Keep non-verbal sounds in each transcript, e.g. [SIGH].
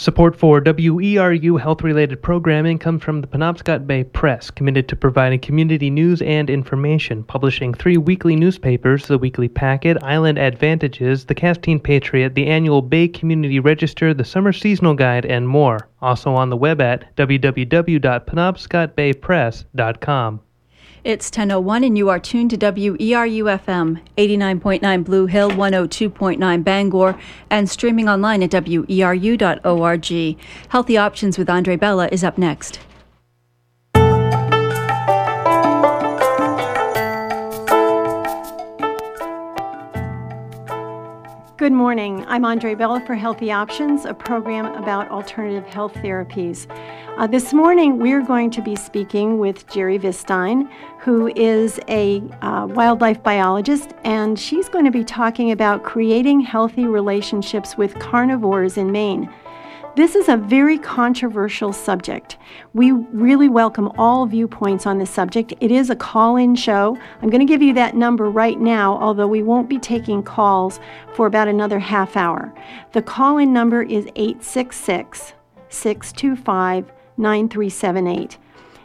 Support for WERU health related programming comes from the Penobscot Bay Press, committed to providing community news and information, publishing three weekly newspapers the Weekly Packet, Island Ad-Vantages, the Castine Patriot, the annual Bay Community Register, the Summer Seasonal Guide, and more. Also on the web at www.penobscotbaypress.com. It's 10:01 and you are tuned to WERU FM 89.9 Blue Hill, 102.9 Bangor and streaming online at weru.org. Healthy Options with Andre Bella is up next. Good morning. I'm Andre Bella for Healthy Options, a program about alternative health therapies. Uh, this morning, we're going to be speaking with Geri Vistein, who is a uh, wildlife biologist, and she's going to be talking about creating healthy relationships with carnivores in Maine. This is a very controversial subject. We really welcome all viewpoints on this subject. It is a call in show. I'm going to give you that number right now, although we won't be taking calls for about another half hour. The call in number is 866 625 9378.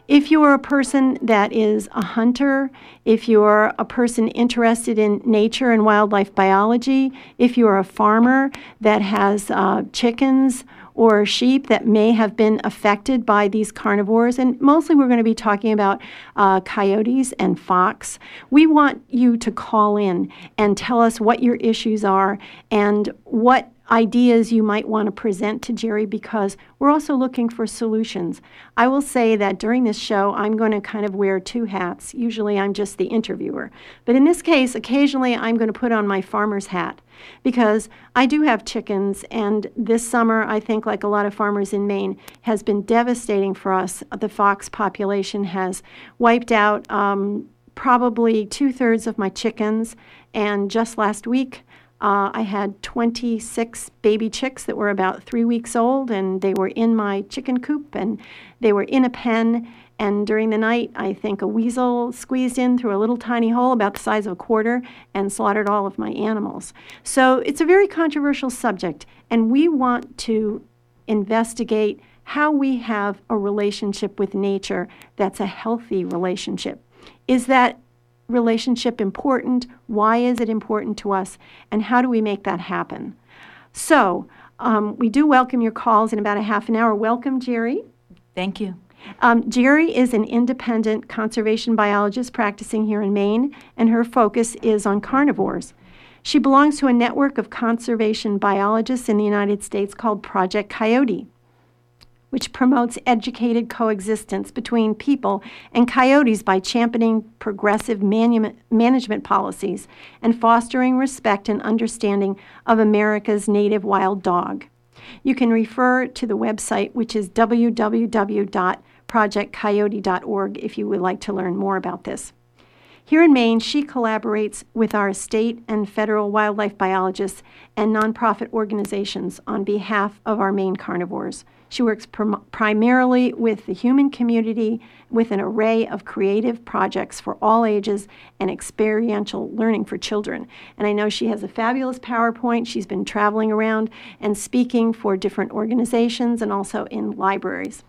If you are a person that is a hunter, if you're a person interested in nature and wildlife biology, if you're a farmer that has uh, chickens or sheep that may have been affected by these carnivores, and mostly we're going to be talking about uh, coyotes and fox, we want you to call in and tell us what your issues are and what ideas you might want to present to Geri because we're also looking for solutions. I will say that during this show, I'm going to kind of wear two hats. Usually I'm just the interviewer. But in this case, occasionally I'm going to put on my farmer's hat because I do have chickens, and this summer, I think, like a lot of farmers in Maine, has been devastating for us. The fox population has wiped out um, probably two thirds of my chickens, and just last week, uh, I had 26 baby chicks that were about three weeks old, and they were in my chicken coop and they were in a pen. And during the night, I think a weasel squeezed in through a little tiny hole about the size of a quarter and slaughtered all of my animals. So it's a very controversial subject, and we want to investigate how we have a relationship with nature that's a healthy relationship. Is that relationship important? Why is it important to us? And how do we make that happen? So, um, we do welcome your calls in about a half an hour. Welcome, Geri. Thank you. Um, Geri is an independent conservation biologist practicing here in Maine, and her focus is on carnivores. She belongs to a network of conservation biologists in the United States called Project Coyote which promotes educated coexistence between people and coyotes by championing progressive manu- management policies and fostering respect and understanding of America's native wild dog. You can refer to the website, which is www.projectcoyote.org, if you would like to learn more about this. Here in Maine, she collaborates with our state and federal wildlife biologists and nonprofit organizations on behalf of our Maine carnivores. She works prim- primarily with the human community with an array of creative projects for all ages and experiential learning for children. And I know she has a fabulous PowerPoint. She's been traveling around and speaking for different organizations and also in libraries.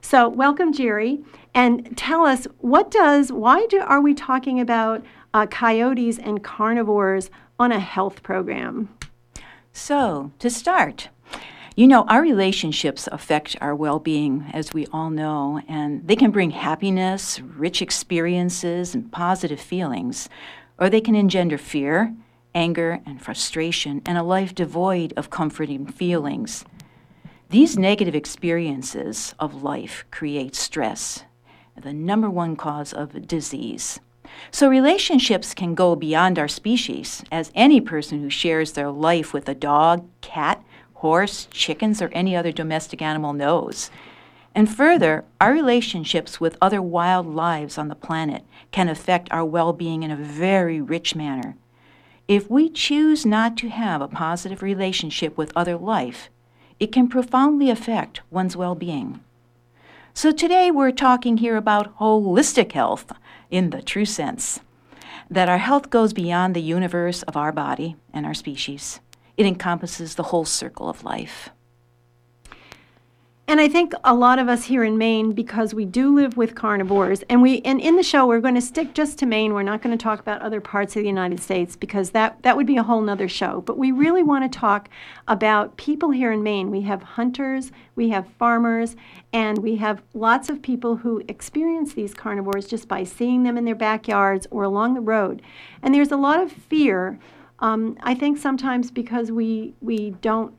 So, welcome, Geri, and tell us what does, why do, are we talking about uh, coyotes and carnivores on a health program? So, to start, you know, our relationships affect our well being, as we all know, and they can bring happiness, rich experiences, and positive feelings, or they can engender fear, anger, and frustration, and a life devoid of comforting feelings. These negative experiences of life create stress, the number one cause of disease. So, relationships can go beyond our species, as any person who shares their life with a dog, cat, horse, chickens, or any other domestic animal knows. And further, our relationships with other wild lives on the planet can affect our well being in a very rich manner. If we choose not to have a positive relationship with other life, it can profoundly affect one's well being. So today we're talking here about holistic health in the true sense that our health goes beyond the universe of our body and our species. It encompasses the whole circle of life. And I think a lot of us here in Maine, because we do live with carnivores, and we and in the show we're going to stick just to Maine. We're not going to talk about other parts of the United States because that that would be a whole nother show. But we really want to talk about people here in Maine. We have hunters, we have farmers, and we have lots of people who experience these carnivores just by seeing them in their backyards or along the road. And there's a lot of fear. Um, I think sometimes because we we don't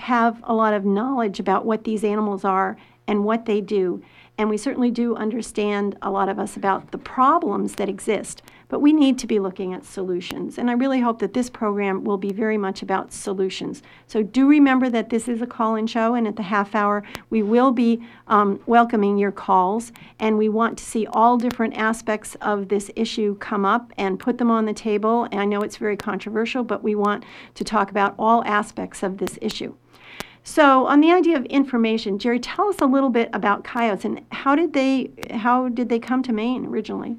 have a lot of knowledge about what these animals are and what they do. And we certainly do understand, a lot of us, about the problems that exist. But we need to be looking at solutions. And I really hope that this program will be very much about solutions. So do remember that this is a call in show, and at the half hour, we will be um, welcoming your calls. And we want to see all different aspects of this issue come up and put them on the table. And I know it's very controversial, but we want to talk about all aspects of this issue. So, on the idea of information, Geri, tell us a little bit about coyotes and how did they how did they come to Maine originally?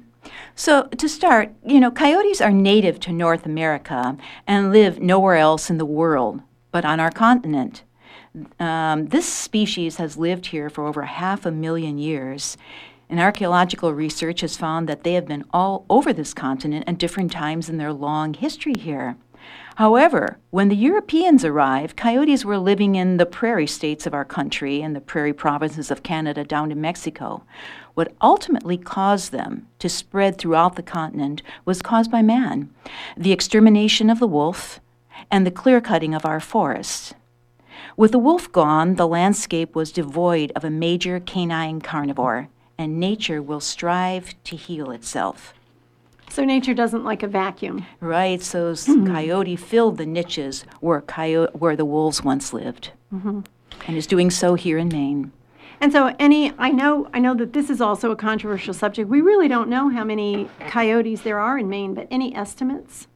So, to start, you know, coyotes are native to North America and live nowhere else in the world but on our continent. Um, this species has lived here for over half a million years, and archaeological research has found that they have been all over this continent at different times in their long history here. However, when the Europeans arrived, coyotes were living in the prairie states of our country and the prairie provinces of Canada down to Mexico. What ultimately caused them to spread throughout the continent was caused by man the extermination of the wolf and the clear cutting of our forests. With the wolf gone, the landscape was devoid of a major canine carnivore, and nature will strive to heal itself. So nature doesn't like a vacuum. Right. So mm-hmm. coyote filled the niches where coyote where the wolves once lived, mm-hmm. and is doing so here in Maine. And so, any I know I know that this is also a controversial subject. We really don't know how many coyotes there are in Maine, but any estimates?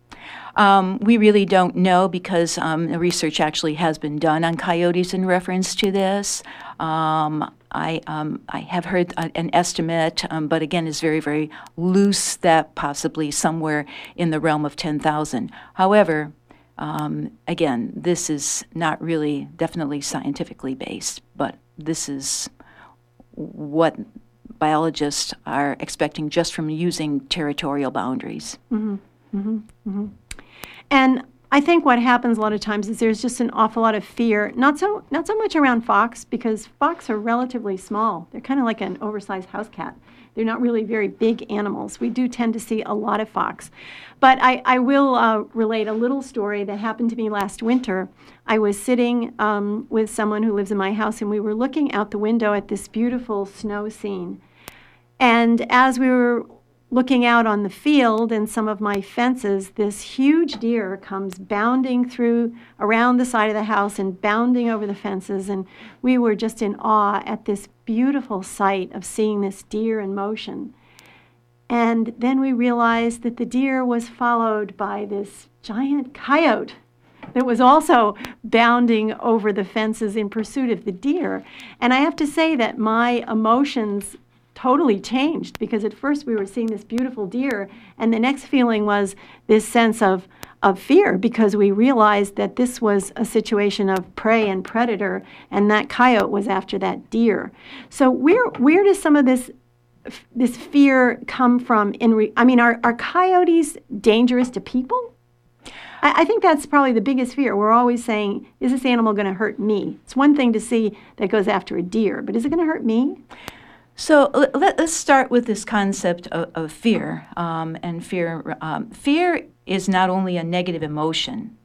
Um, we really don't know because um, research actually has been done on coyotes in reference to this. Um, I, um, I have heard an estimate, um, but again, is very, very loose that possibly somewhere in the realm of 10,000. However, um, again, this is not really definitely scientifically based, but this is what biologists are expecting just from using territorial boundaries. Mm-hmm. Mm-hmm. Mm-hmm. And I think what happens a lot of times is there's just an awful lot of fear, not so not so much around fox because fox are relatively small. They're kind of like an oversized house cat. They're not really very big animals. We do tend to see a lot of fox. But I, I will uh, relate a little story that happened to me last winter. I was sitting um, with someone who lives in my house, and we were looking out the window at this beautiful snow scene. And as we were looking out on the field and some of my fences, this huge deer comes bounding through around the side of the house and bounding over the fences. And we were just in awe at this beautiful sight of seeing this deer in motion. And then we realized that the deer was followed by this giant coyote that was also bounding over the fences in pursuit of the deer. And I have to say that my emotions totally changed because at first we were seeing this beautiful deer, and the next feeling was this sense of, of fear because we realized that this was a situation of prey and predator, and that coyote was after that deer. So where where does some of this this fear come from? In re- I mean, are are coyotes dangerous to people? I, I think that's probably the biggest fear. We're always saying, "Is this animal going to hurt me?" It's one thing to see that goes after a deer, but is it going to hurt me? So let, us start with this concept of, of fear. Um, and fear, um, fear is not only a negative emotion;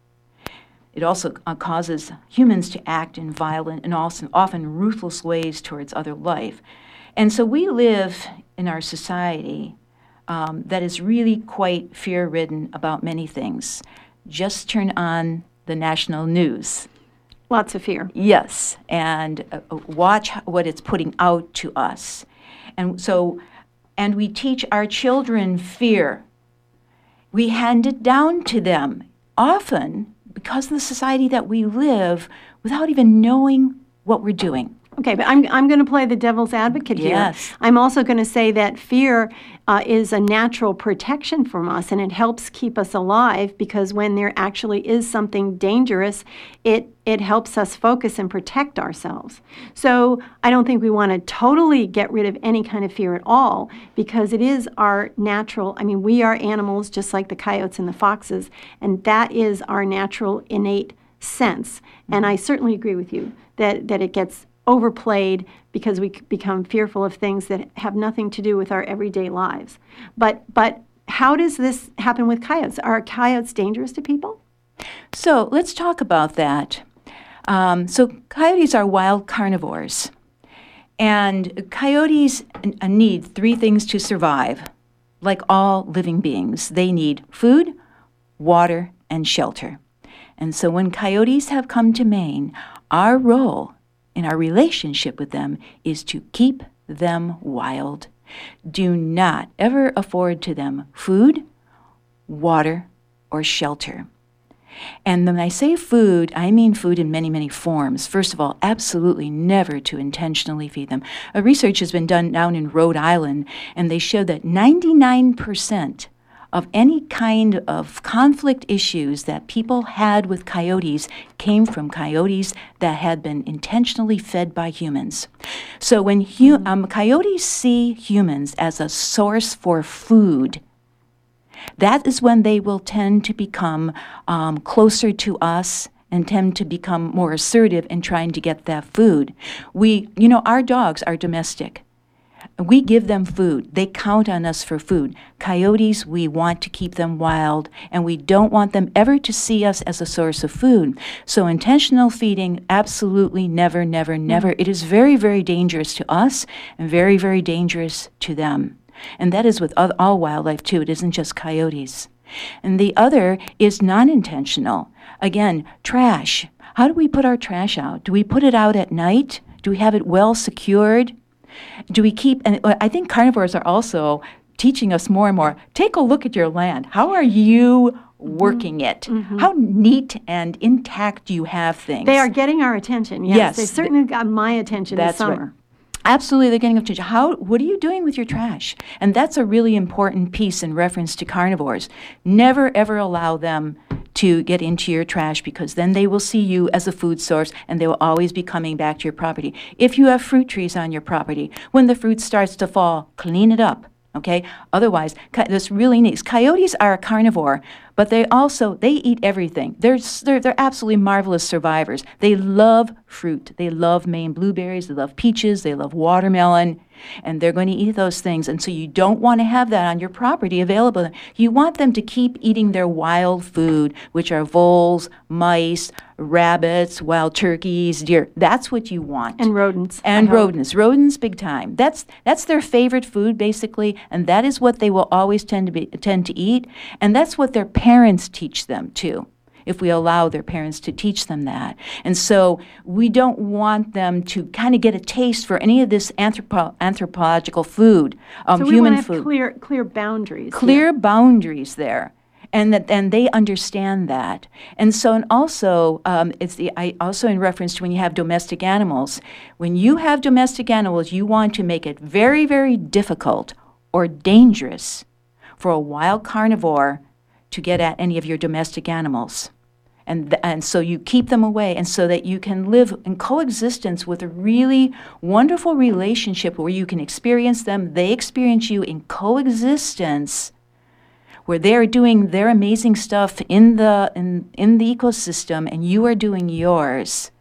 it also uh, causes humans to act in violent and also often ruthless ways towards other life. And so we live in our society um, that is really quite fear-ridden about many things. Just turn on the national news Lots of fear. Yes, and uh, watch what it's putting out to us. And so, and we teach our children fear. We hand it down to them often because of the society that we live without even knowing what we're doing. Okay, but I'm, I'm going to play the devil's advocate here. Yes. I'm also going to say that fear uh, is a natural protection from us and it helps keep us alive because when there actually is something dangerous, it, it helps us focus and protect ourselves. So I don't think we want to totally get rid of any kind of fear at all because it is our natural, I mean, we are animals just like the coyotes and the foxes, and that is our natural innate sense. And I certainly agree with you that, that it gets overplayed because we become fearful of things that have nothing to do with our everyday lives. But but how does this happen with coyotes? Are coyotes dangerous to people? So let's talk about that. Um, so coyotes are wild carnivores, and coyotes need three things to survive. Like all living beings, they need food, water, and shelter. And so when coyotes have come to Maine, our role in our relationship with them is to keep them wild. Do not ever afford to them food, water, or shelter. And when I say food, I mean food in many, many forms. First of all, absolutely never to intentionally feed them. A research has been done down in Rhode Island, and they show that 99% of any kind of conflict issues that people had with coyotes came from coyotes that had been intentionally fed by humans. So when hu- um, coyotes see humans as a source for food, that is when they will tend to become um, closer to us and tend to become more assertive in trying to get that food. We, you know, our dogs are domestic. We give them food. They count on us for food. Coyotes, we want to keep them wild, and we don't want them ever to see us as a source of food. So, intentional feeding, absolutely never, never, never. It is very, very dangerous to us and very, very dangerous to them. And that is with all wildlife, too. It isn't just coyotes. And the other is non intentional. Again, trash. How do we put our trash out? Do we put it out at night? Do we have it well secured? Do we keep, and I think carnivores are also teaching us more and more take a look at your land. How are you working mm-hmm. it? Mm-hmm. How neat and intact do you have things? They are getting our attention. Yes, yes they certainly got my attention this summer. Right. Absolutely, they're getting attention. How? What are you doing with your trash? And that's a really important piece in reference to carnivores. Never ever allow them to get into your trash because then they will see you as a food source and they will always be coming back to your property. If you have fruit trees on your property, when the fruit starts to fall, clean it up. Okay. Otherwise, this really neat. Coyotes are a carnivore, but they also they eat everything. They're, they're they're absolutely marvelous survivors. They love fruit. They love Maine blueberries. They love peaches. They love watermelon and they're going to eat those things. And so you don't want to have that on your property available. You want them to keep eating their wild food, which are voles, mice, rabbits, wild turkeys, deer. That's what you want. And rodents. And rodents. Rodents big time. That's that's their favorite food basically, and that is what they will always tend to be tend to eat, and that's what their parents teach them too if we allow their parents to teach them that. And so we don't want them to kind of get a taste for any of this anthropo- anthropological food, um, so human have food. Clear, clear boundaries. Clear boundaries there. And that, and they understand that, and so, and also, um, it's the I also in reference to when you have domestic animals. When you have domestic animals, you want to make it very, very difficult or dangerous for a wild carnivore to get at any of your domestic animals. And, th- and so you keep them away, and so that you can live in coexistence with a really wonderful relationship where you can experience them, they experience you in coexistence, where they're doing their amazing stuff in the, in, in the ecosystem, and you are doing yours.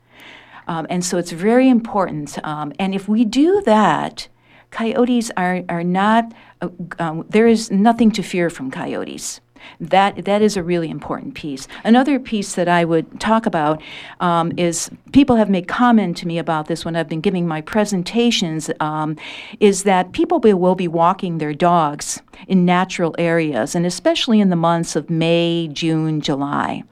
Um, and so it's very important. Um, and if we do that, coyotes are, are not, uh, um, there is nothing to fear from coyotes. That that is a really important piece. Another piece that I would talk about um, is people have made comment to me about this when I've been giving my presentations. Um, is that people will be walking their dogs in natural areas, and especially in the months of May, June, July.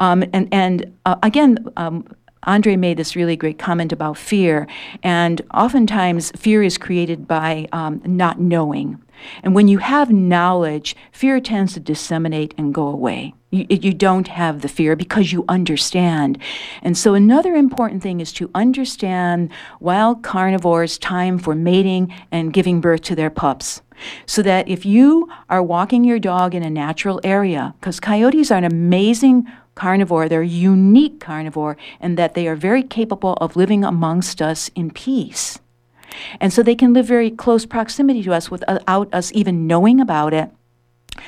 Um, and and uh, again, um, Andre made this really great comment about fear, and oftentimes fear is created by um, not knowing. And when you have knowledge, fear tends to disseminate and go away. You, you, don't have the fear because you understand. And so, another important thing is to understand wild carnivores' time for mating and giving birth to their pups. So that if you are walking your dog in a natural area, because coyotes are an amazing carnivore, they're a unique carnivore, and that they are very capable of living amongst us in peace. And so they can live very close proximity to us without us even knowing about it.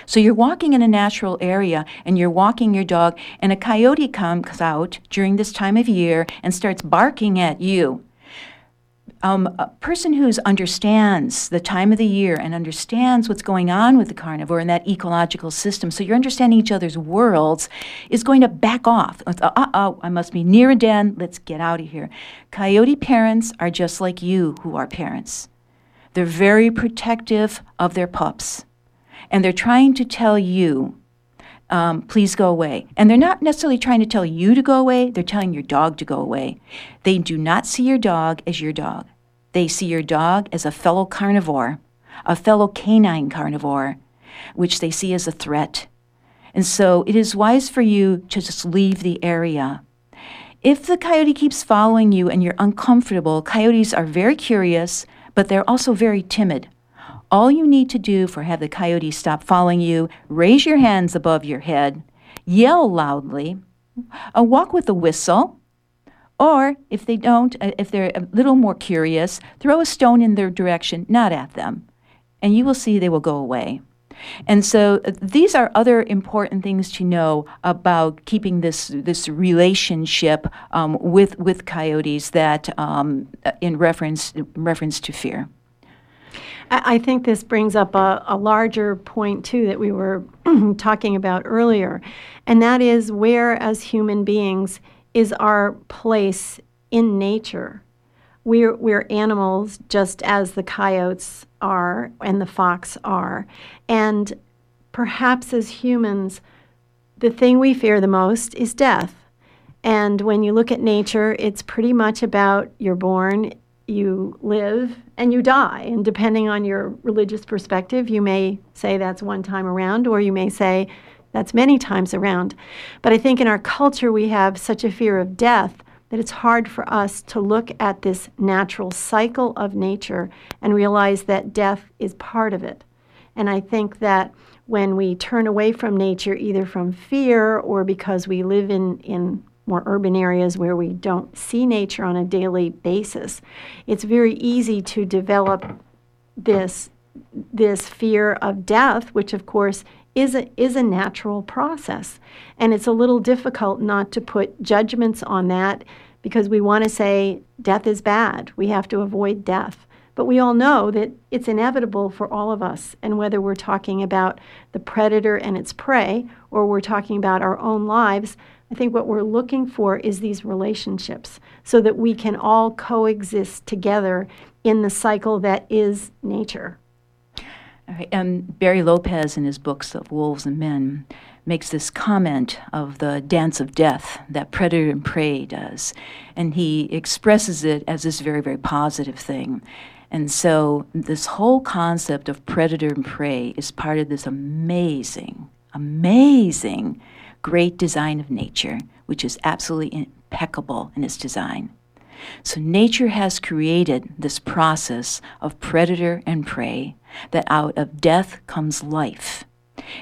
So you're walking in a natural area and you're walking your dog, and a coyote comes out during this time of year and starts barking at you um, a person who understands the time of the year and understands what's going on with the carnivore and that ecological system, so you're understanding each other's worlds, is going to back off. Uh oh, I must be near a den. Let's get out of here. Coyote parents are just like you who are parents. They're very protective of their pups. And they're trying to tell you um, please go away. And they're not necessarily trying to tell you to go away, they're telling your dog to go away. They do not see your dog as your dog. They see your dog as a fellow carnivore, a fellow canine carnivore, which they see as a threat. And so it is wise for you to just leave the area. If the coyote keeps following you and you're uncomfortable, coyotes are very curious, but they're also very timid. All you need to do for have the coyote stop following you, raise your hands above your head, yell loudly, uh, walk with a whistle, or if they don't, uh, if they're a little more curious, throw a stone in their direction, not at them, and you will see they will go away. And so uh, these are other important things to know about keeping this this relationship um, with with coyotes that um, uh, in reference reference to fear. I think this brings up a, a larger point too that we were [CLEARS THROAT] talking about earlier, and that is where as human beings is our place in nature. We're, we're animals just as the coyotes are and the fox are. And perhaps as humans, the thing we fear the most is death. And when you look at nature, it's pretty much about you're born, you live, and you die. And depending on your religious perspective, you may say that's one time around, or you may say that's many times around. But I think in our culture, we have such a fear of death that it's hard for us to look at this natural cycle of nature and realize that death is part of it. And I think that when we turn away from nature, either from fear or because we live in, in more urban areas where we don't see nature on a daily basis, it's very easy to develop this this fear of death, which of course is a, is a natural process. And it's a little difficult not to put judgments on that because we want to say death is bad. We have to avoid death. But we all know that it's inevitable for all of us. And whether we're talking about the predator and its prey or we're talking about our own lives, I think what we're looking for is these relationships so that we can all coexist together in the cycle that is nature. And Barry Lopez, in his books of Wolves and Men, makes this comment of the dance of death that predator and prey does. And he expresses it as this very, very positive thing. And so, this whole concept of predator and prey is part of this amazing, amazing, great design of nature, which is absolutely impeccable in its design. So, nature has created this process of predator and prey that out of death comes life,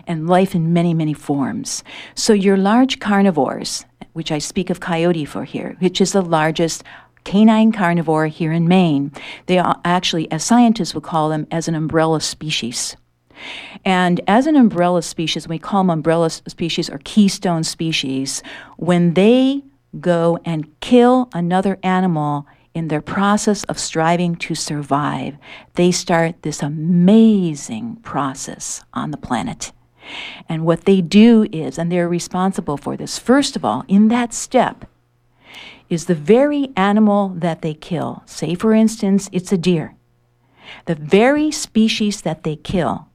and life in many, many forms. So, your large carnivores, which I speak of coyote for here, which is the largest canine carnivore here in Maine, they are actually, as scientists would call them, as an umbrella species. And as an umbrella species, we call them umbrella species or keystone species, when they go and kill another animal in their process of striving to survive, they start this amazing process on the planet. And what they do is, and they're responsible for this, first of all, in that step, is the very animal that they kill. Say, for instance, it's a deer. The very species that they kill,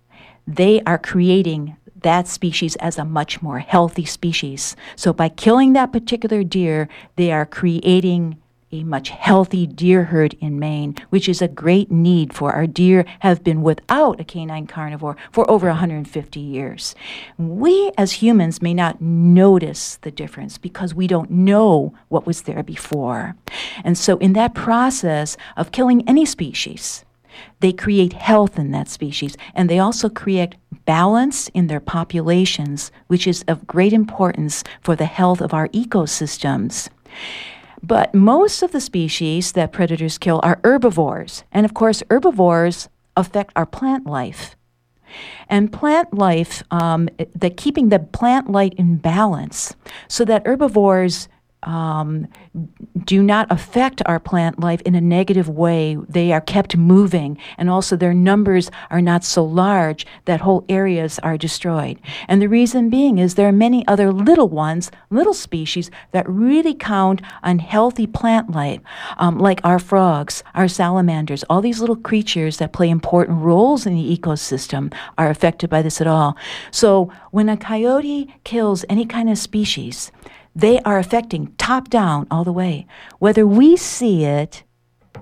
they are creating that species as a much more healthy species. So by killing that particular deer, they are creating a much healthy deer herd in Maine, which is a great need for our deer have been without a canine carnivore for over 150 years. We as humans may not notice the difference because we don't know what was there before. And so in that process of killing any species, they create health in that species and they also create balance in their populations, which is of great importance for the health of our ecosystems. But most of the species that predators kill are herbivores. And of course, herbivores affect our plant life. And plant life, um, the keeping the plant life in balance so that herbivores um, do not affect our plant life in a negative way. They are kept moving, and also their numbers are not so large that whole areas are destroyed. And the reason being is there are many other little ones, little species, that really count on healthy plant life, um, like our frogs, our salamanders, all these little creatures that play important roles in the ecosystem are affected by this at all. So when a coyote kills any kind of species, they are affecting top down all the way. Whether we see it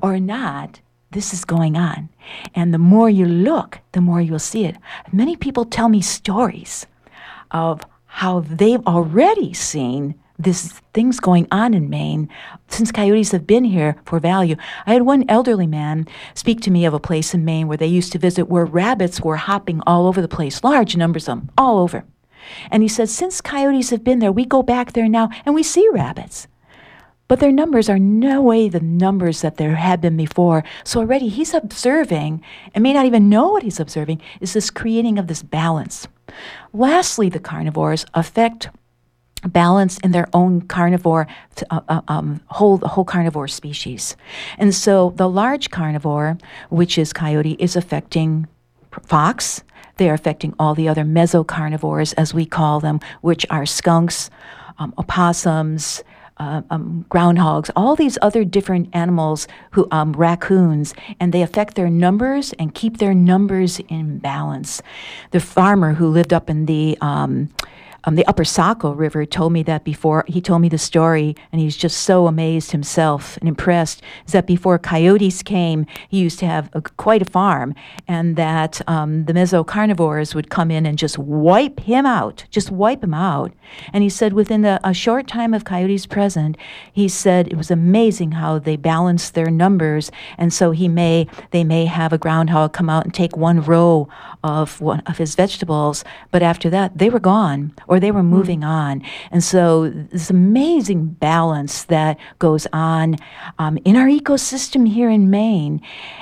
or not, this is going on. And the more you look, the more you'll see it. Many people tell me stories of how they've already seen this things going on in Maine since coyotes have been here for value. I had one elderly man speak to me of a place in Maine where they used to visit where rabbits were hopping all over the place, large numbers of them, all over. And he said, since coyotes have been there, we go back there now and we see rabbits. But their numbers are no way the numbers that there had been before. So already he's observing, and may not even know what he's observing, is this creating of this balance. Lastly, the carnivores affect balance in their own carnivore, uh, uh, um, whole, whole carnivore species. And so the large carnivore, which is coyote, is affecting fox, they are affecting all the other mesocarnivores, as we call them, which are skunks, um, opossums, uh, um, groundhogs, all these other different animals, who um, raccoons, and they affect their numbers and keep their numbers in balance. The farmer who lived up in the um, um, the Upper Saco River told me that before he told me the story, and he's just so amazed himself and impressed. Is that before coyotes came, he used to have a, quite a farm, and that um, the mesocarnivores would come in and just wipe him out, just wipe him out. And he said within a, a short time of coyotes present, he said it was amazing how they balanced their numbers, and so he may they may have a groundhog come out and take one row of one of his vegetables, but after that they were gone or they were hmm. moving mm. on. And so this amazing balance that goes on um, in our ecosystem here in Maine.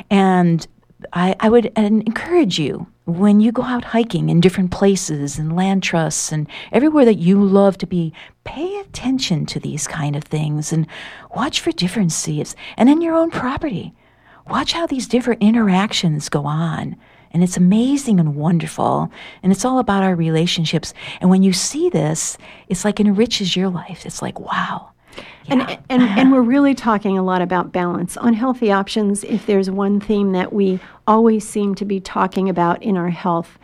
And I, I would encourage you when you go out hiking in different places and land trusts and everywhere that you love to be, pay attention to these kind of things and watch for differences. And in your own property, watch how these different interactions go on. And it's amazing and wonderful. And it's all about our relationships. And when you see this, it's like it enriches your life. It's like, wow. Yeah. And, and, [LAUGHS] and we're really talking a lot about balance. On Healthy Options, if there's one theme that we always seem to be talking about in our health,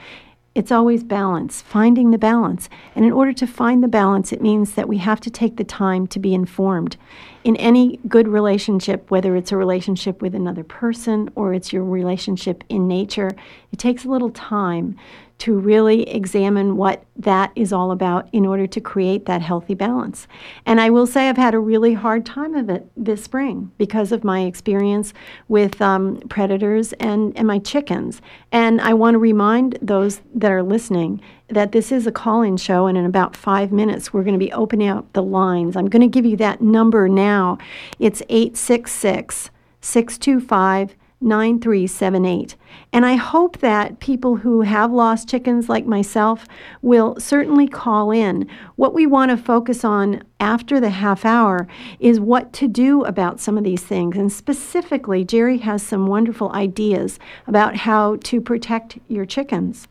it's always balance, finding the balance. And in order to find the balance, it means that we have to take the time to be informed. In any good relationship, whether it's a relationship with another person or it's your relationship in nature, it takes a little time to really examine what that is all about in order to create that healthy balance. And I will say I've had a really hard time of it this spring because of my experience with um, predators and, and my chickens. And I want to remind those that are listening that this is a call in show, and in about five minutes, we're going to be opening up the lines. I'm going to give you that number now. It's 866 625 9378. And I hope that people who have lost chickens like myself will certainly call in. What we want to focus on after the half hour is what to do about some of these things. And specifically, Geri has some wonderful ideas about how to protect your chickens.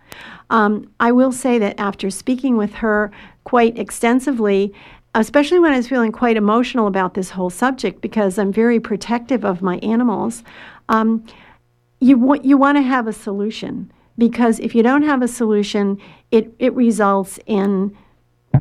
Um, I will say that after speaking with her quite extensively, especially when I was feeling quite emotional about this whole subject because I'm very protective of my animals. Um, you want you want to have a solution because if you don't have a solution, it it results in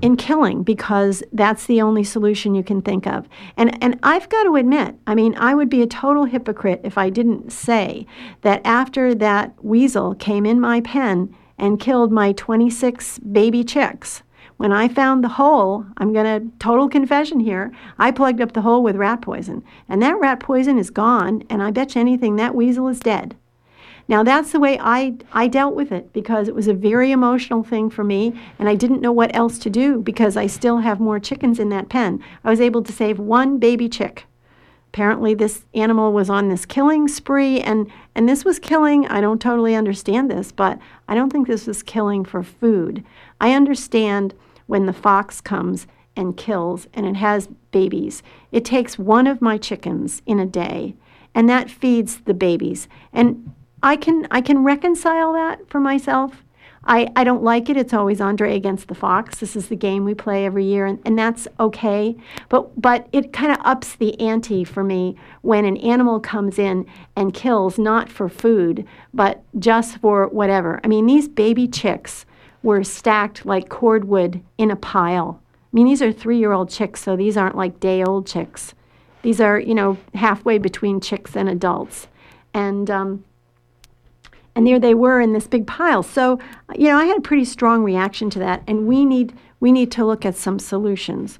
in killing because that's the only solution you can think of. And and I've got to admit, I mean, I would be a total hypocrite if I didn't say that after that weasel came in my pen and killed my 26 baby chicks, when I found the hole, I'm going to total confession here, I plugged up the hole with rat poison. And that rat poison is gone, and I bet you anything that weasel is dead. Now, that's the way I, I dealt with it because it was a very emotional thing for me, and I didn't know what else to do because I still have more chickens in that pen. I was able to save one baby chick. Apparently, this animal was on this killing spree, and, and this was killing. I don't totally understand this, but I don't think this was killing for food. I understand when the fox comes and kills and it has babies. It takes one of my chickens in a day, and that feeds the babies. And I can I can reconcile that for myself. I, I don't like it. It's always Andre against the Fox. This is the game we play every year, and, and that's okay. But but it kind of ups the ante for me when an animal comes in and kills not for food, but just for whatever. I mean, these baby chicks were stacked like cordwood in a pile. I mean, these are three year old chicks, so these aren't like day old chicks. These are, you know, halfway between chicks and adults. And um, and there they were in this big pile. So, you know, I had a pretty strong reaction to that, and we need we need to look at some solutions.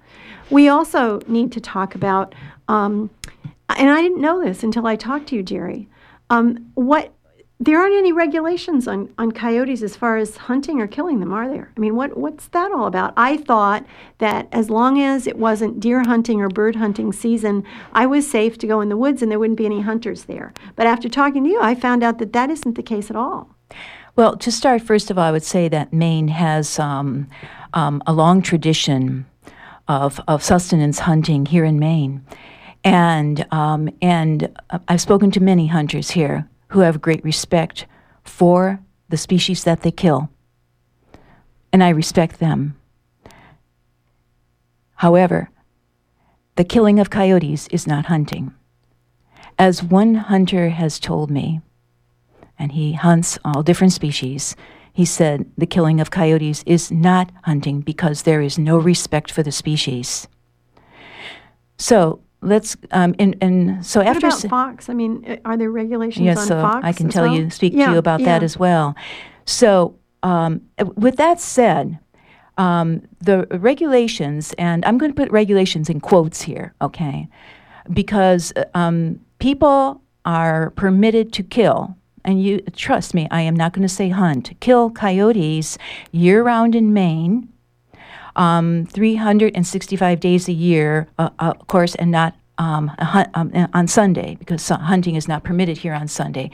We also need to talk about, um, and I didn't know this until I talked to you, Geri. Um, what there aren't any regulations on, on coyotes as far as hunting or killing them, are there? I mean, what, what's that all about? I thought that as long as it wasn't deer hunting or bird hunting season, I was safe to go in the woods and there wouldn't be any hunters there. But after talking to you, I found out that that isn't the case at all. Well, to start, first of all, I would say that Maine has um, um, a long tradition of, of sustenance hunting here in Maine. And, um, and I've spoken to many hunters here who have great respect for the species that they kill. And I respect them. However, the killing of coyotes is not hunting. As one hunter has told me, and he hunts all different species, he said the killing of coyotes is not hunting because there is no respect for the species. So let's um, and and so what after about fox? I mean, are there regulations yes, on so fox? I can tell well? you, speak yeah, to you about yeah. that as well. So, um, with that said, um, the regulations, and I'm going to put regulations in quotes here, okay, because um, people are permitted to kill. And you trust me, I am not going to say hunt. Kill coyotes year round in Maine, um, 365 days a year, uh, uh, of course, and not um, hunt, um, on Sunday because hunting is not permitted here on Sunday.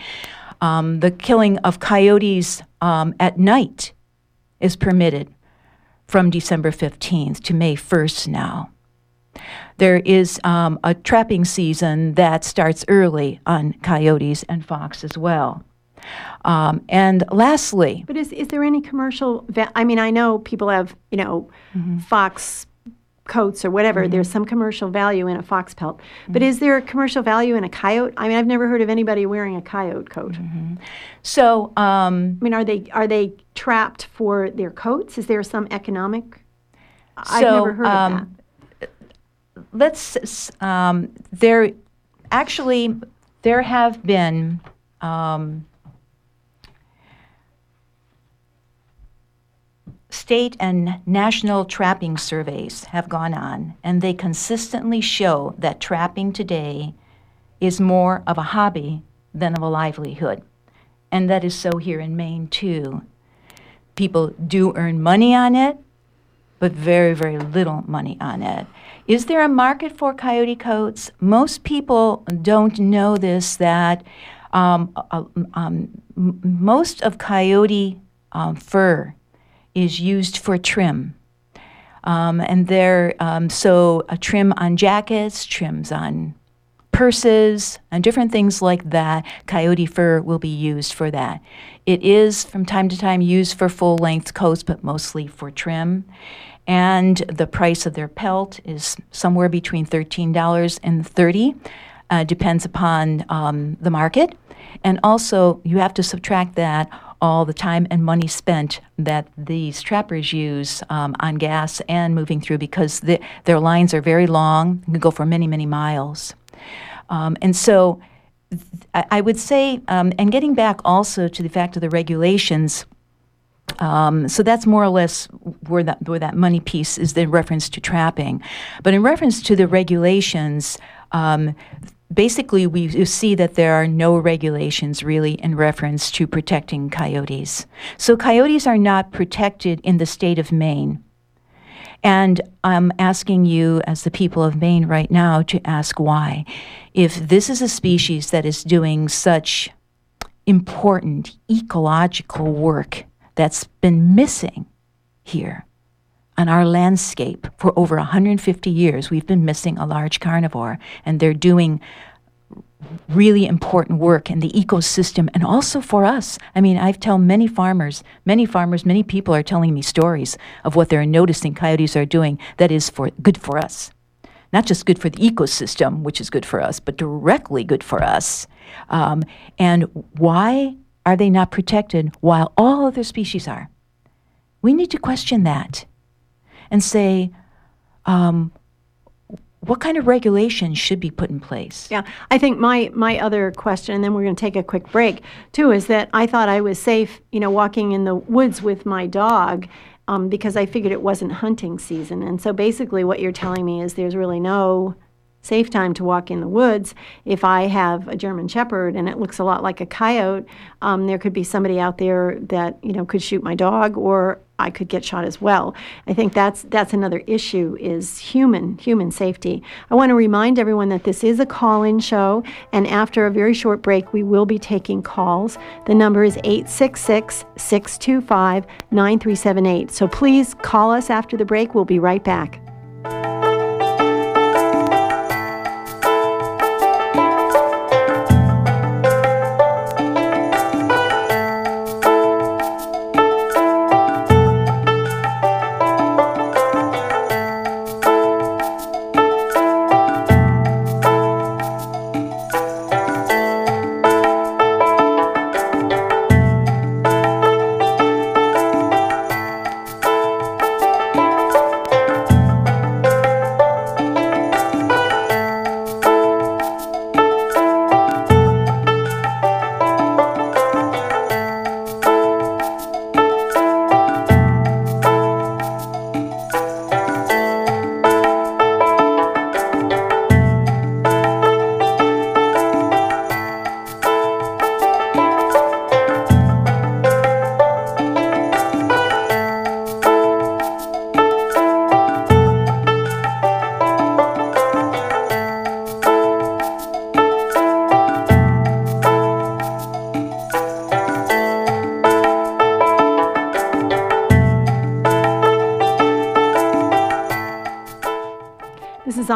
Um, the killing of coyotes um, at night is permitted from December 15th to May 1st now. There is um, a trapping season that starts early on coyotes and fox as well. Um, and lastly, But is is there any commercial? Va- I mean, I know people have you know Mm-hmm. fox coats or whatever. There's some commercial value in a fox pelt, but Mm-hmm. is there a commercial value in a coyote? I mean, I've never heard of anybody wearing a coyote coat. Mm-hmm. so um, I mean, are they are they trapped for their coats? Is there some economic? I've So, never heard of um, let's um, there actually there have been um, state and national trapping surveys have gone on and they consistently show that trapping today is more of a hobby than of a livelihood and that is so here in maine too people do earn money on it but very, very little money on it. Is there a market for coyote coats? Most people don't know this that um, uh, um, most of coyote um, fur is used for trim. Um, and there, um, so a trim on jackets, trims on purses, and different things like that. Coyote fur will be used for that. It is from time to time used for full length coats, but mostly for trim. And the price of their pelt is somewhere between $13 and 30 uh, depends upon um, the market. And also, you have to subtract that all the time and money spent that these trappers use um, on gas and moving through because the, their lines are very long, can go for many, many miles. Um, and so I, I would say, um, and getting back also to the fact of the regulations. Um, so that's more or less where that where that money piece is in reference to trapping, but in reference to the regulations, um, basically we see that there are no regulations really in reference to protecting coyotes. So coyotes are not protected in the state of Maine. And I'm asking you, as the people of Maine right now, to ask why. If this is a species that is doing such important ecological work that's been missing here on our landscape for over 150 years, we've been missing a large carnivore, and they're doing really important work in the ecosystem and also for us. I mean, I've told many farmers, many farmers, many people are telling me stories of what they're noticing coyotes are doing that is for good for us. Not just good for the ecosystem, which is good for us, but directly good for us. Um, and why are they not protected while all other species are? We need to question that and say, um, what kind of regulations should be put in place? Yeah, I think my my other question, and then we're going to take a quick break too, is that I thought I was safe, you know, walking in the woods with my dog. Um, because I figured it wasn't hunting season. And so basically, what you're telling me is there's really no safe time to walk in the woods. If I have a German Shepherd and it looks a lot like a coyote, um, there could be somebody out there that you know could shoot my dog, or I could get shot as well. I think that's that's another issue is human human safety. I want to remind everyone that this is a call-in show and after a very short break we will be taking calls. The number is 866-625-9378. So please call us after the break. We'll be right back.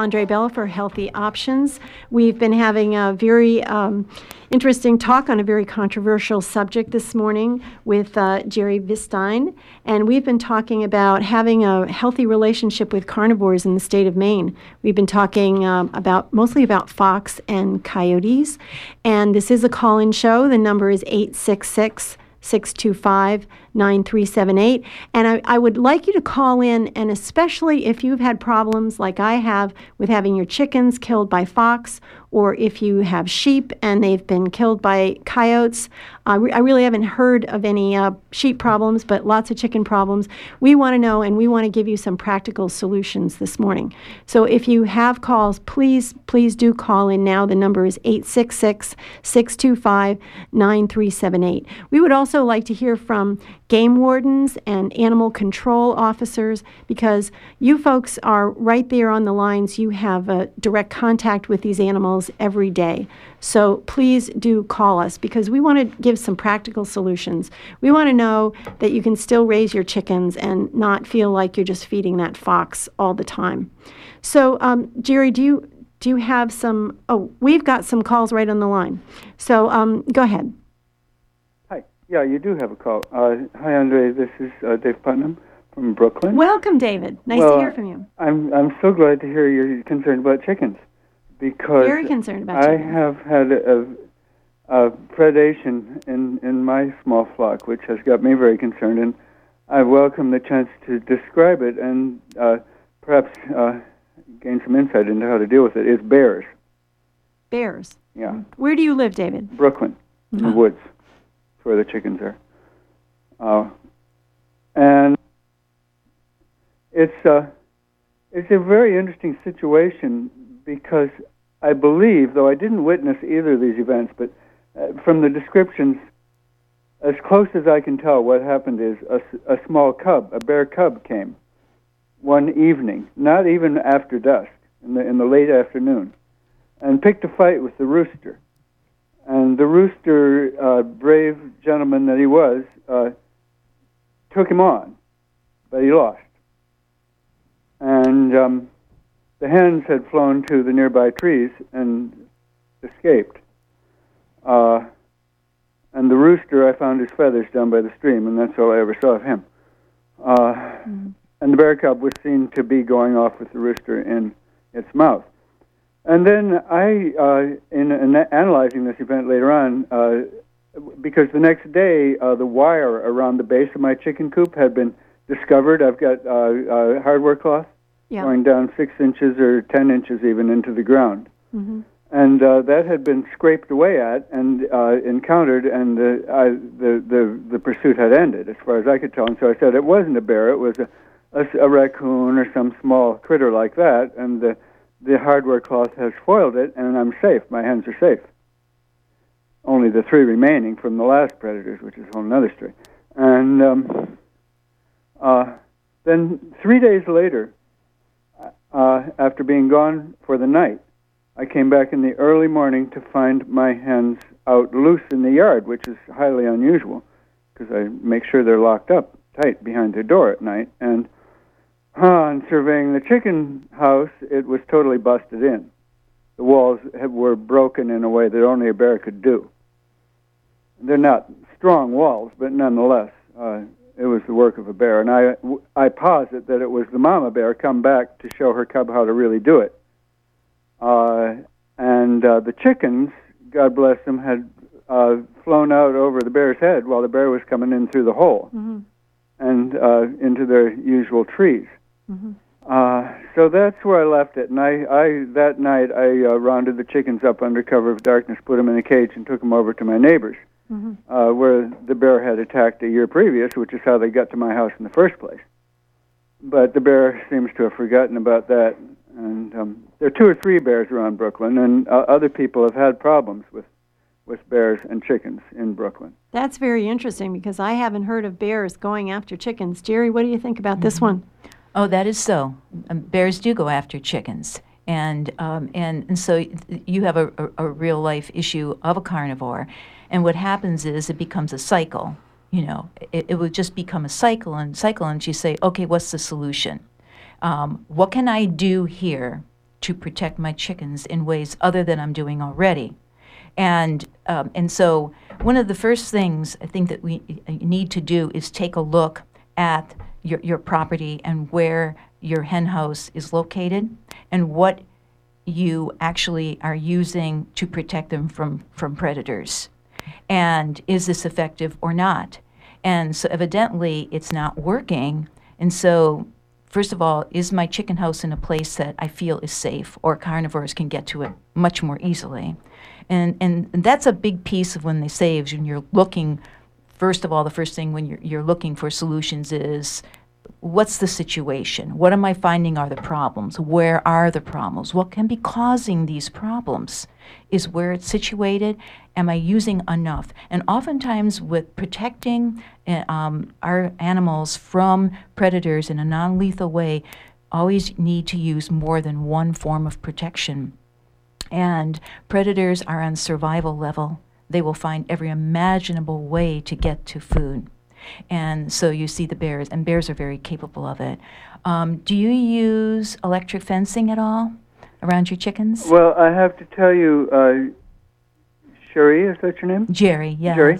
Andre Bell for Healthy Options. We've been having a very um, interesting talk on a very controversial subject this morning with uh, Geri Vistein, and we've been talking about having a healthy relationship with carnivores in the state of Maine. We've been talking um, about mostly about fox and coyotes, and this is a call-in show. The number is 866 625 9378. And I, I, would like you to call in, and especially if you've had problems like I have with having your chickens killed by fox or if you have sheep and they've been killed by coyotes. Uh, re- I really haven't heard of any uh, sheep problems, but lots of chicken problems. We want to know and we want to give you some practical solutions this morning. So if you have calls, please, please do call in now. The number is 866 625 9378. We would also like to hear from game wardens and animal control officers because you folks are right there on the lines. You have direct contact with these animals every day. So please do call us because we want to give some practical solutions. We want to know that you can still raise your chickens and not feel like you're just feeding that fox all the time. So, um, Geri, do you do you have some? Oh, we've got some calls right on the line. So um, go ahead. Yeah, you do have a call. Uh, hi, Andre. This is uh, Dave Putnam from Brooklin. Welcome, David. Nice well, to hear from you. I'm I'm so glad to hear you're concerned about chickens because very concerned about. I chickens. have had a, uh, predation in, in my small flock, which has got me very concerned. And I welcome the chance to describe it and uh, perhaps uh, gain some insight into how to deal with it. it. Is bears. Bears. Yeah. Where do you live, David? Brooklin, in the woods, That's where the chickens are. Uh, and it's uh, it's a very interesting situation because I believe, though I didn't witness either of these events, but uh, from the descriptions, as close as I can tell, what happened is a, a small cub, a bear cub, came one evening, not even after dusk, in the in the late afternoon, and picked a fight with the rooster. And the rooster, uh, brave gentleman that he was, uh, took him on, but he lost. And um, the hens had flown to the nearby trees and escaped. Uh, and the rooster, I found his feathers down by the stream, and that's all I ever saw of him. Uh, And the bear cub was seen to be going off with the rooster in its mouth. And then I, uh, in, in analyzing this event later on, uh, because the next day uh, the wire around the base of my chicken coop had been discovered. I've got uh, uh, hardware cloth Yeah. going down six inches or ten inches even into the ground. hmm And uh, that had been scraped away at and uh, encountered, and uh, I, the, the the pursuit had ended, as far as I could tell. And so I said it wasn't a bear; it was a, a, a raccoon or some small critter like that. And the the hardware cloth has foiled it, and I'm safe. My hens are safe. Only the three remaining from the last predators, which is a whole other story. And um, uh, then three days later, uh, after being gone for the night, I came back in the early morning to find my hens out loose in the yard, which is highly unusual because I make sure they're locked up tight behind their door at night. And on surveying the chicken house, it was totally busted in. The walls had, were broken in a way that only a bear could do. They're not strong walls, but nonetheless, uh, it was the work of a bear. And I, I posit that it was the mama bear come back to show her cub how to really do it. Uh, and uh, the chickens, God bless them, had uh, flown out over the bear's head while the bear was coming in through the hole hmm and uh, into their usual trees. Hmm Uh, so that's where I left it. And I, I that night, I uh, rounded the chickens up under cover of darkness, put them in a cage, and took them over to my neighbors, hmm uh, where the bear had attacked a year previous, which is how they got to my house in the first place. But the bear seems to have forgotten about that. And um, there are two or three bears around Brooklin, and uh, other people have had problems with, with bears and chickens in Brooklin. That's very interesting because I haven't heard of bears going after chickens. Geri, what do you think about this one? Oh, that is so. Um, bears do go after chickens, and um, and and so you have a, a, a real life issue of a carnivore, and what happens is it becomes a cycle. You know, it, it would just become a cycle and cycle, and you say, okay, what's the solution? Um, what can I do here to protect my chickens in ways other than I'm doing already? And um, and so one of the first things I think that we uh, need to do is take a look at your your property and where your hen house is located and what you actually are using to protect them from from predators. And is this effective or not? And so evidently it's not working. And so first of all, is my chicken house in a place that I feel is safe or carnivores can get to it much more easily? And, and that's a big piece of when they say when you're looking, first of all, the first thing when you're, you're looking for solutions is what's the situation? What am I finding are the problems? Where are the problems? What can be causing these problems? Is where it's situated? Am I using enough? And oftentimes, with protecting uh, um, our animals from predators in a non lethal way, always need to use more than one form of protection. And predators are on survival level. They will find every imaginable way to get to food. And so you see the bears, and bears are very capable of it. Um, do you use electric fencing at all around your chickens? Well, I have to tell you, uh, Sherry, is that your name? Geri, yeah. Geri,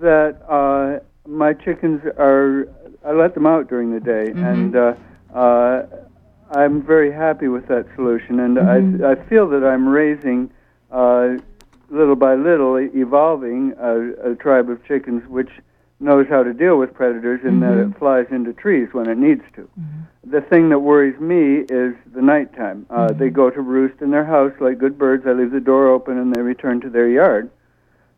that uh, my chickens are. I let them out during the day, and uh, uh, I'm very happy with that solution. And I, I feel that I'm raising uh, little by little evolving a, a tribe of chickens which knows how to deal with predators and mm-hmm. that it flies into trees when it needs to. Mm-hmm. The thing that worries me is the nighttime. Uh, mm-hmm. They go to roost in their house like good birds. I leave the door open and they return to their yard.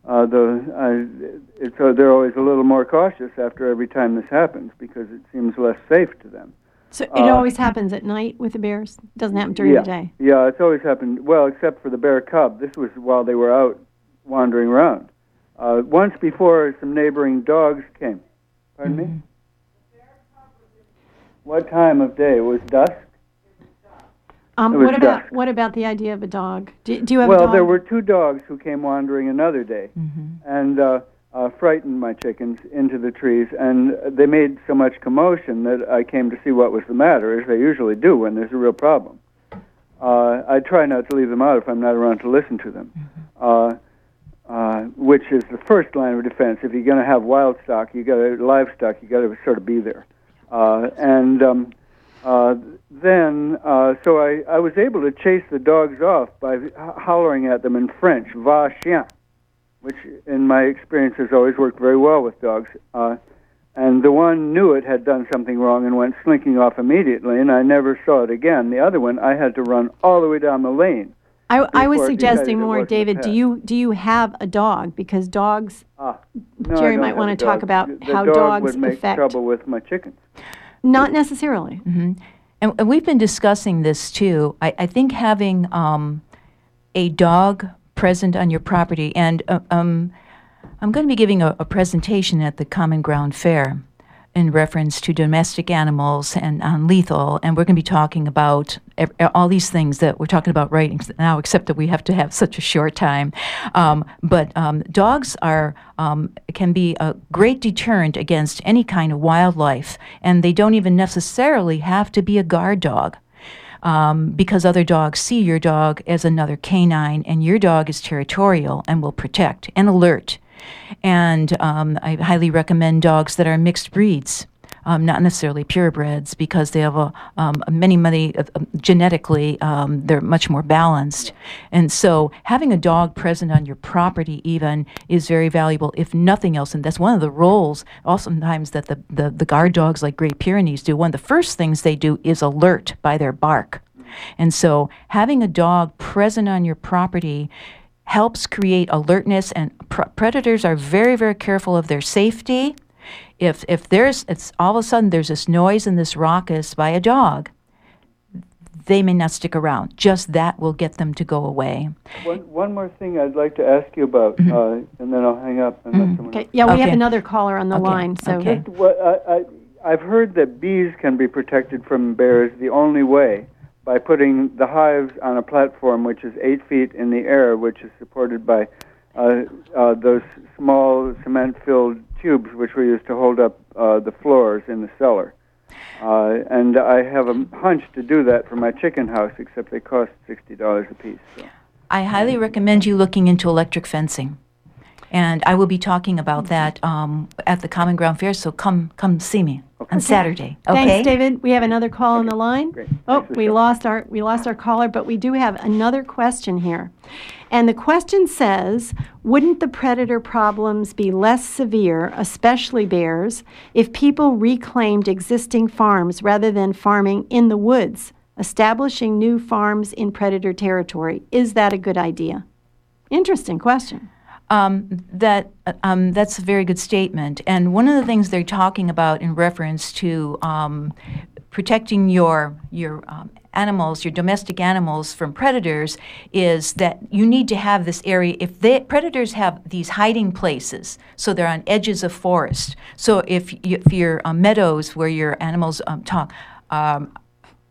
Uh, the, I, it's, uh, they're always a little more cautious after every time this happens because it seems less safe to them. So it uh, always happens at night with the bears. It doesn't happen during yeah, the day. Yeah, it's always happened. Well, except for the bear cub. This was while they were out wandering around. Uh, once before, some neighboring dogs came. Pardon mm-hmm. me. What time of day? It was dusk. Um, what about dusk. what about the idea of a dog? Do, do you have well, a dog? there were two dogs who came wandering another day, mm-hmm. and uh, uh, frightened my chickens into the trees, and they made so much commotion that I came to see what was the matter, as they usually do when there's a real problem. Uh, I try not to leave them out if I'm not around to listen to them, mm-hmm. uh, uh, which is the first line of defense. If you're going to have wild stock, you got to livestock, you got to sort of be there. Uh, and um, uh, then, uh, so I, I was able to chase the dogs off by hollering at them in French, va chien which in my experience has always worked very well with dogs. Uh, and the one knew it had done something wrong and went slinking off immediately, and I never saw it again. The other one, I had to run all the way down the lane. I, I was suggesting more, David. Do you do you have a dog? Because dogs, ah, no, Geri might want to talk about the how dog dogs would make affect. trouble with my chickens. Not necessarily. Mm-hmm. And, and, we've been discussing this too. I, I think having um, a dog present on your property. And uh, um, I'm going to be giving a, a, presentation at the Common Ground Fair in reference to domestic animals and non lethal. And we're going to be talking about all these things that we're talking about right now, except that we have to have such a short time. Um, but um, dogs are um, can be a great deterrent against any kind of wildlife, and they don't even necessarily have to be a guard dog um, because other dogs see your dog as another canine, and your dog is territorial and will protect and alert. And um, I highly recommend dogs that are mixed breeds. Um, not necessarily purebreds because they have a, um, many, many uh, genetically um, they're much more balanced, and so having a dog present on your property even is very valuable. If nothing else, and that's one of the roles oftentimes that the, the, the guard dogs like Great Pyrenees do. One of the first things they do is alert by their bark, and so having a dog present on your property helps create alertness and pr- predators are very very careful of their safety if if there's it's all of a sudden there's this noise and this raucous by a dog, they may not stick around. Just that will get them to go away. One, one more thing I'd like to ask you about, mm-hmm. uh, and then I'll hang up. Mm-hmm. Okay. Yeah, we okay. have another caller on the okay. line. So okay. Well, I, I, I've heard that bees can be protected from bears the only way by putting the hives on a platform which is eight feet in the air, which is supported by uh, uh, those small cement-filled tubes which were used to hold up uh, the floors in the cellar. Uh, and I have a hunch to do that for my chicken house, except they cost sixty dollars a piece. So. I highly recommend you looking into electric fencing, and I will be talking about that um, at the Common Ground Fair. So come, come see me okay. on Saturday. Okay. Thanks, David. We have another call okay. on the line. Great. Oh, we lost our we lost our caller, but we do have another question here. And the question says Wouldn't the predator problems be less severe, especially bears, if people reclaimed existing farms rather than farming in the woods, establishing new farms in predator territory? Is that a good idea? Interesting question. Um, that um, that's a very good statement. And one of the things they're talking about in reference to um, protecting your your um, animals, your domestic animals from predators, is that you need to have this area. If the predators have these hiding places, so they're on edges of forest. So if, you, if your uh, meadows where your animals um, talk.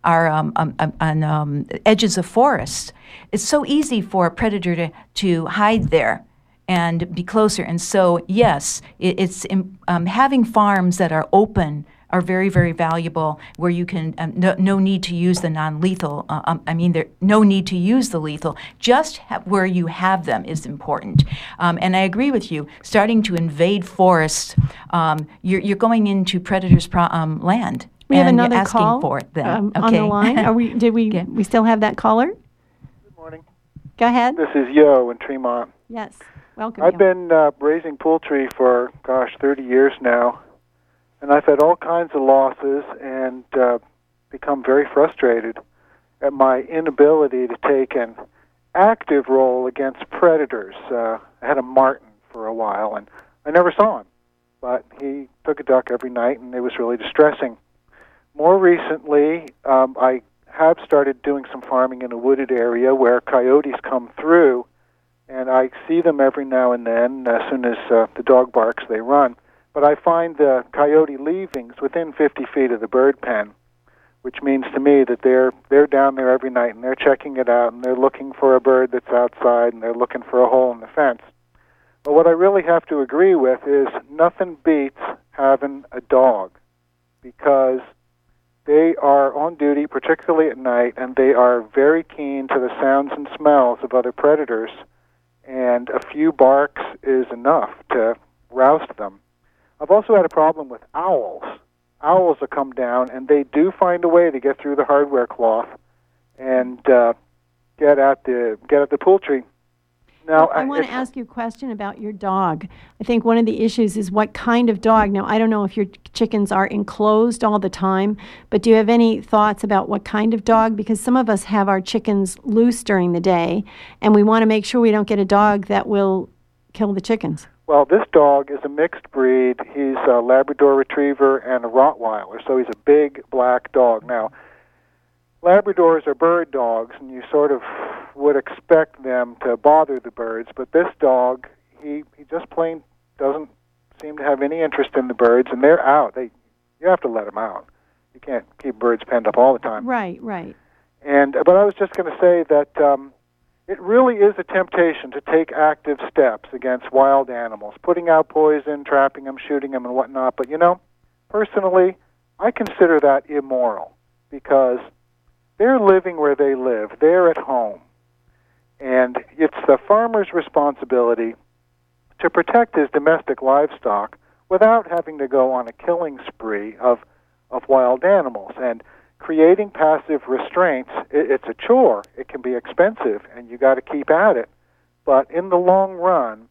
Are um, um, on um, edges of forest. It's so easy for a predator to, to hide there and be closer. And so, yes, it, it's um, having farms that are open are very, very valuable where you can, um, no, no, need to use the non lethal. Uh, um, I mean, there no need to use the lethal. Just ha- where you have them is important. Um, and I agree with you. Starting to invade forests, um, you're, you're going into predators' pro- um, land. We have another call for it then. okay. Um, on the line. Are we? [LAUGHS] Did we? Okay. We still have that caller? Good morning. Go ahead. This is Yo in Tremont. Yes. Welcome. I've Yo. been uh, raising poultry for, gosh, 30 years now, and I've had all kinds of losses and uh, become very frustrated at my inability to take an active role against predators. Uh, I had a marten for a while, and I never saw him, but he took a duck every night, and it was really distressing. More recently, um, I have started doing some farming in a wooded area where coyotes come through, and I see them every now and then. As soon as uh, the dog barks, they run. But I find the coyote leavings within 50 feet of the bird pen, which means to me that they're they're down there every night and they're checking it out and they're looking for a bird that's outside and they're looking for a hole in the fence. But what I really have to agree with is nothing beats having a dog because they are on duty, particularly at night, and they are very keen to the sounds and smells of other predators. And a few barks is enough to roust them. I've also had a problem with owls. Owls will come down, and they do find a way to get through the hardware cloth and uh, get at the get at the poultry. Now, I want to ask you a question about your dog. I think one of the issues is what kind of dog. Now, I don't know if your chickens are enclosed all the time, but do you have any thoughts about what kind of dog? Because some of us have our chickens loose during the day, and we want to make sure we don't get a dog that will kill the chickens. Well, this dog is a mixed breed. He's a Labrador Retriever and a Rottweiler, so he's a big black dog. Now, Labradors are bird dogs, and you sort of would expect them to bother the birds, but this dog, he he just plain doesn't seem to have any interest in the birds, and they're out. They you have to let them out. You can't keep birds penned up all the time. Right, right. And but I was just going to say that um, it really is a temptation to take active steps against wild animals, putting out poison, trapping them, shooting them, and whatnot. But you know, personally, I consider that immoral because they're living where they live. They're at home, and it's the farmer's responsibility to protect his domestic livestock without having to go on a killing spree of of wild animals. And creating passive restraints it, it's a chore. It can be expensive and you got to keep at it. But in the long run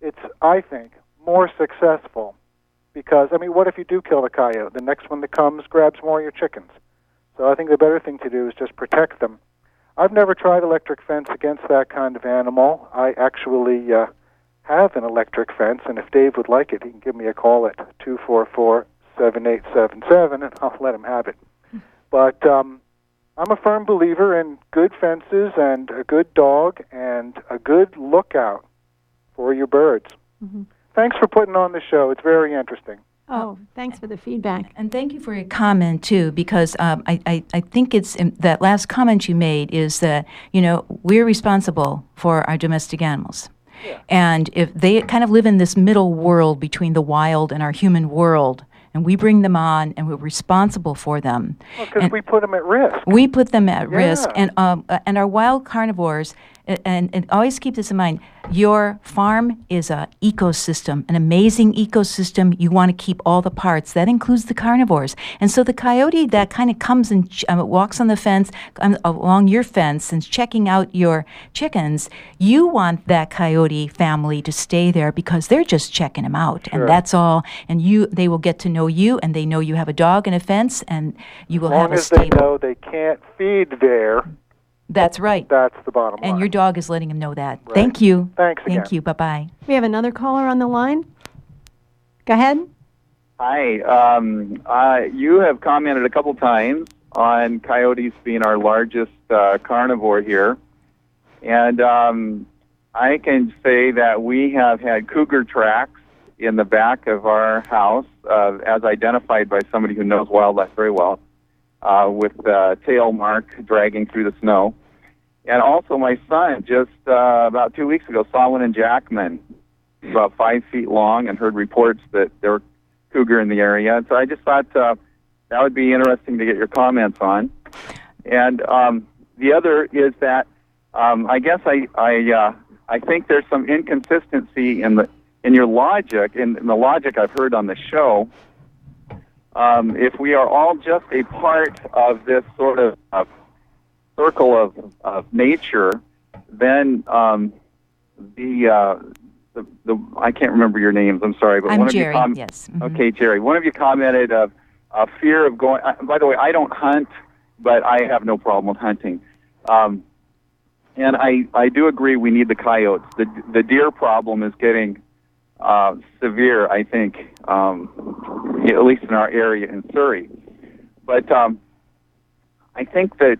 it's i think more successful because i mean what if you do kill the coyote? The next one that comes grabs more of your chickens so i think the better thing to do is just protect them i've never tried electric fence against that kind of animal i actually uh, have an electric fence and if dave would like it he can give me a call at two four four seven eight seven seven and [LAUGHS] i'll let him have it [LAUGHS] but um, I'm a firm believer in good fences and a good dog and a good lookout for your birds. Mm-hmm. Thanks for putting on the show. It's very interesting. Oh, thanks for the feedback. And thank you for your comment too, because um, I, I, I think it's in, that last comment you made is that you know we're responsible for our domestic animals, and if they kind of live in this middle world between the wild and our human world, and we bring them on and we're responsible for them, Well, Because And- we put them at risk. we put them at risk, and um, uh, and our wild carnivores. And, and always keep this in mind. Your farm is an ecosystem, an amazing ecosystem. You want to keep all the parts. That includes the carnivores. And so the coyote that kind of comes and ch- um, walks on the fence um, along your fence and checking out your chickens. You want that coyote family to stay there because they're just checking them out, Sure. and that's all. And you, they will get to know you, and they know you have a dog and a fence, and you will As long have a as stable. they know they can't feed there, That's right. that's the bottom line. And your dog is letting him know that. Right. Thank you. Thanks Thank again. you. Bye bye. We have another caller on the line. Go ahead. Hi. Um, uh, you have commented a couple times on coyotes being our largest uh, carnivore here. And um, I can say that we have had cougar tracks in the back of our house, uh, as identified by somebody who knows wildlife very well, uh, with the tail mark dragging through the snow. And also, my son just uh, about two weeks ago saw one in Jackman, about five feet long, and heard reports that there were cougar in the area. And so I just thought uh, that would be interesting to get your comments on. And um, the other is that um, I guess I I uh, I think there's some inconsistency in the in your logic in, in the logic I've heard on the show. Um, if we are all just a part of this sort of uh, circle of, of nature, then um, the, uh, the the I can't remember your names. I'm sorry, but I'm one Geri. of you com- yes. Mhm. Okay, Geri. One of you commented of a fear of going. Uh, by the way, I don't hunt, but I have no problem with hunting. Um, and I, I do agree we need the coyotes. The the deer problem is getting uh, severe. I think, um, at least in our area in Surry. But um, I think that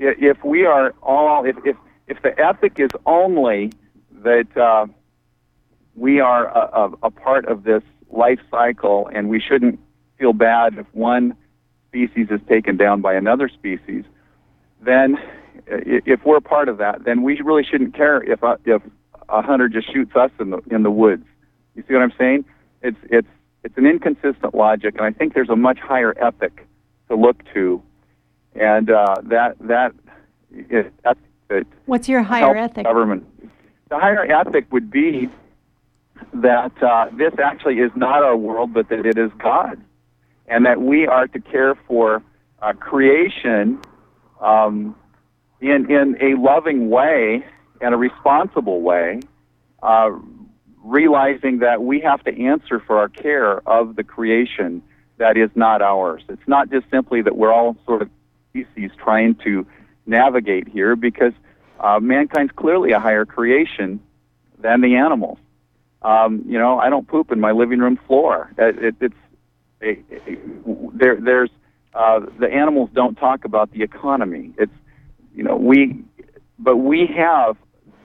if we are all, if if, if the ethic is only that uh, we are a, a, a part of this life cycle, and we shouldn't feel bad if one species is taken down by another species, then if we're part of that, then we really shouldn't care if a, if a hunter just shoots us in the in the woods. You see what I'm saying? It's it's it's an inconsistent logic, and I think there's a much higher ethic to look to, and uh, that that is that's that What's your higher ethic? Government. The higher ethic would be that uh, this actually is not our world, but that it is God, and that we are to care for uh, creation um, in in a loving way and a responsible way, uh, realizing that we have to answer for our care of the creation that is not ours. It's not just simply that we're all sort of species trying to navigate here, because uh, mankind's clearly a higher creation than the animals. Um, you know, I don't poop in my living room floor. It, it, it's a, a, there. There's uh, the animals don't talk about the economy. It's you know we, but we have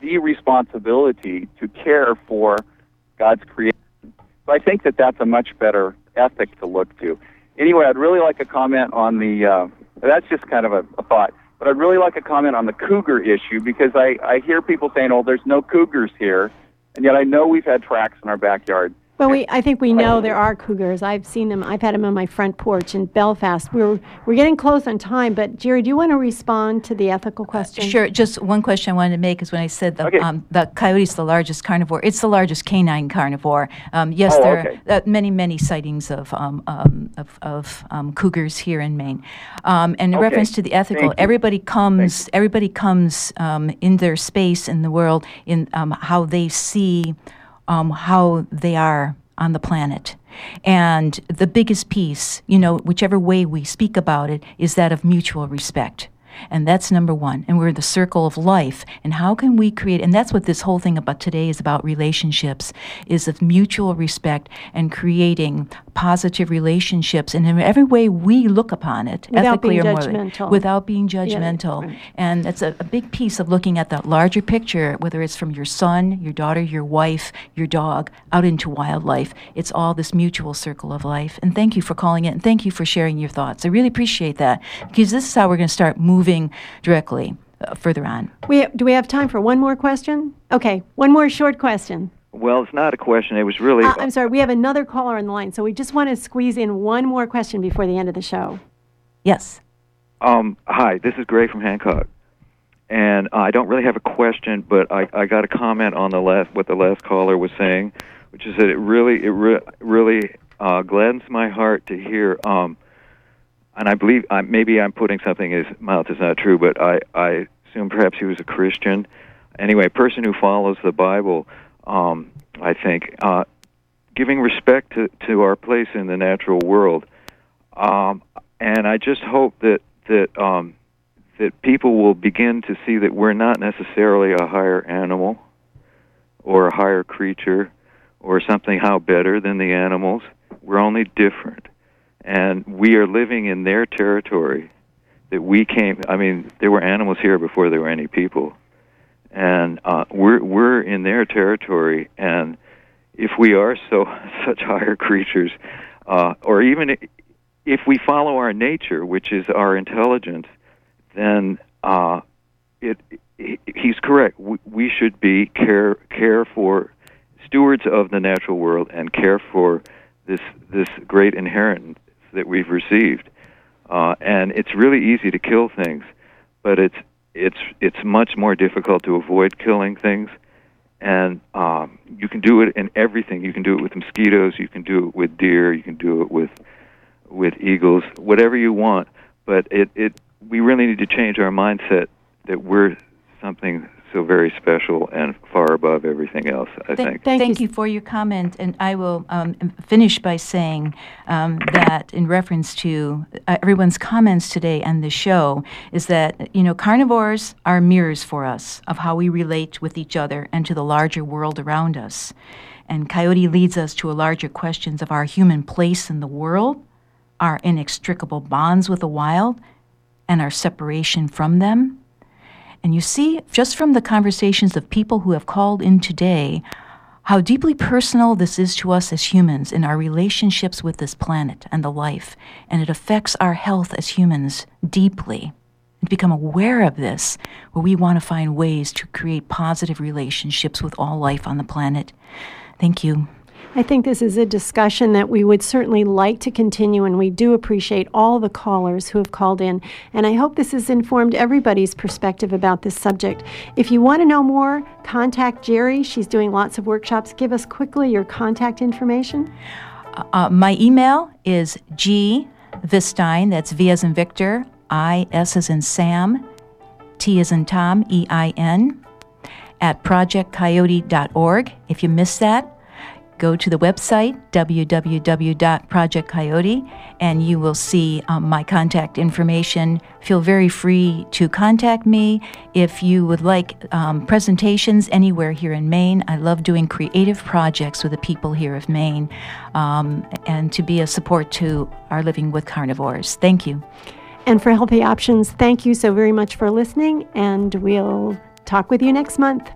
the responsibility to care for God's creation. So I think that that's a much better ethic to look to. Anyway, I'd really like a comment on the. Uh, that's just kind of a, a thought. But I'd really like a comment on the cougar issue because I, I hear people saying, oh, there's no cougars here. And yet I know we've had tracks in our backyard. Well, we I think we know there are cougars. I've seen them. I've had them on my front porch in Belfast. We're we're getting close on time, but Geri, do you want to respond to the ethical question? Sure. Just one question I wanted to make is when I said the Okay. um, the coyote's the largest carnivore. It's the largest canine carnivore. Um, yes, Oh, there okay. are uh, many many sightings of um, um, of, of um, cougars here in Maine. Um, and in Okay. reference to the ethical, Thank you. everybody comes everybody comes um, in their space in the world in um, how they see um, how they are on the planet. And the biggest piece, you know, whichever way we speak about it, is that of mutual respect. And that's number one. And we're the circle of life. And how can we create, and that's what this whole thing about today is about relationships, is of mutual respect and creating positive relationships. And in every way we look upon it, Without ethically being or morally, judgmental. without being judgmental. And that's a, a big piece of looking at the larger picture, whether it's from your son, your daughter, your wife, your dog, out into wildlife. It's all this mutual circle of life. And thank you for calling it, and thank you for sharing your thoughts. I really appreciate that because this is how we're going to start moving directly uh, further on. We do we have time for one more question? Okay, one more short question. Well, it's not a question. It was really. Uh, I'm sorry, we have another caller on the line, so we just want to squeeze in one more question before the end of the show. Yes. Um, hi, this is Gray from Hancock, and I don't really have a question, but I, I got a comment on the last what the last caller was saying, which is that it really it re- really uh, gladdens my heart to hear. Um, and I believe I, maybe I'm putting something in his mouth that's not true, but I I assume perhaps he was a Christian. Anyway, a person who follows the Bible, um, I think, uh, giving respect to, to our place in the natural world. Um, and I just hope that that um, that people will begin to see that we're not necessarily a higher animal or a higher creature or something how better than the animals. We're only different, and we are living in their territory. That we came. I mean, there were animals here before there were any people, and uh, we're we're in their territory. And if we are so [LAUGHS] such higher creatures, uh, or even if we follow our nature, which is our intelligence, then uh, it, he- he's correct. We, we should be care care for stewards of the natural world and care for this this great inheritance that we've received. Uh, and it's really easy to kill things, but it's it's it's much more difficult to avoid killing things. And um, you can do it in everything. You can do it with mosquitoes. You can do it with deer. You can do it with with eagles. Whatever you want. But it it we really need to change our mindset that we're something so very special and far above everything else. I Th- think. Thank Thank, you. you. for your comment, and I will um, finish by saying um, that in reference to uh, everyone's comments today and the show, is that you know carnivores are mirrors for us of how we relate with each other and to the larger world around us. And Coyote leads us to a larger questions of our human place in the world, our inextricable bonds with the wild, and our separation from them. And you see, just from the conversations of people who have called in today, how deeply personal this is to us as humans in our relationships with this planet and the life. And it affects our health as humans deeply. And to become aware of this, where we want to find ways to create positive relationships with all life on the planet. Thank you. I think this is a discussion that we would certainly like to continue, and we do appreciate all the callers who have called in. And I hope this has informed everybody's perspective about this subject. If you want to know more, contact Geri. She's doing lots of workshops. Give us quickly your contact information. Uh, my email is G Vistein, that's V as in Victor, I S as in Sam, T as in Tom, E I N, at projectcoyote.org. If you missed that, go to the website www.projectcoyote and you will see um, my contact information. Feel very free to contact me if you would like um, presentations anywhere here in Maine. I love doing creative projects with the people here of Maine um, and to be a support to our Living with Carnivores. Thank you. And for Healthy Options, thank you so very much for listening, and we'll talk with you next month.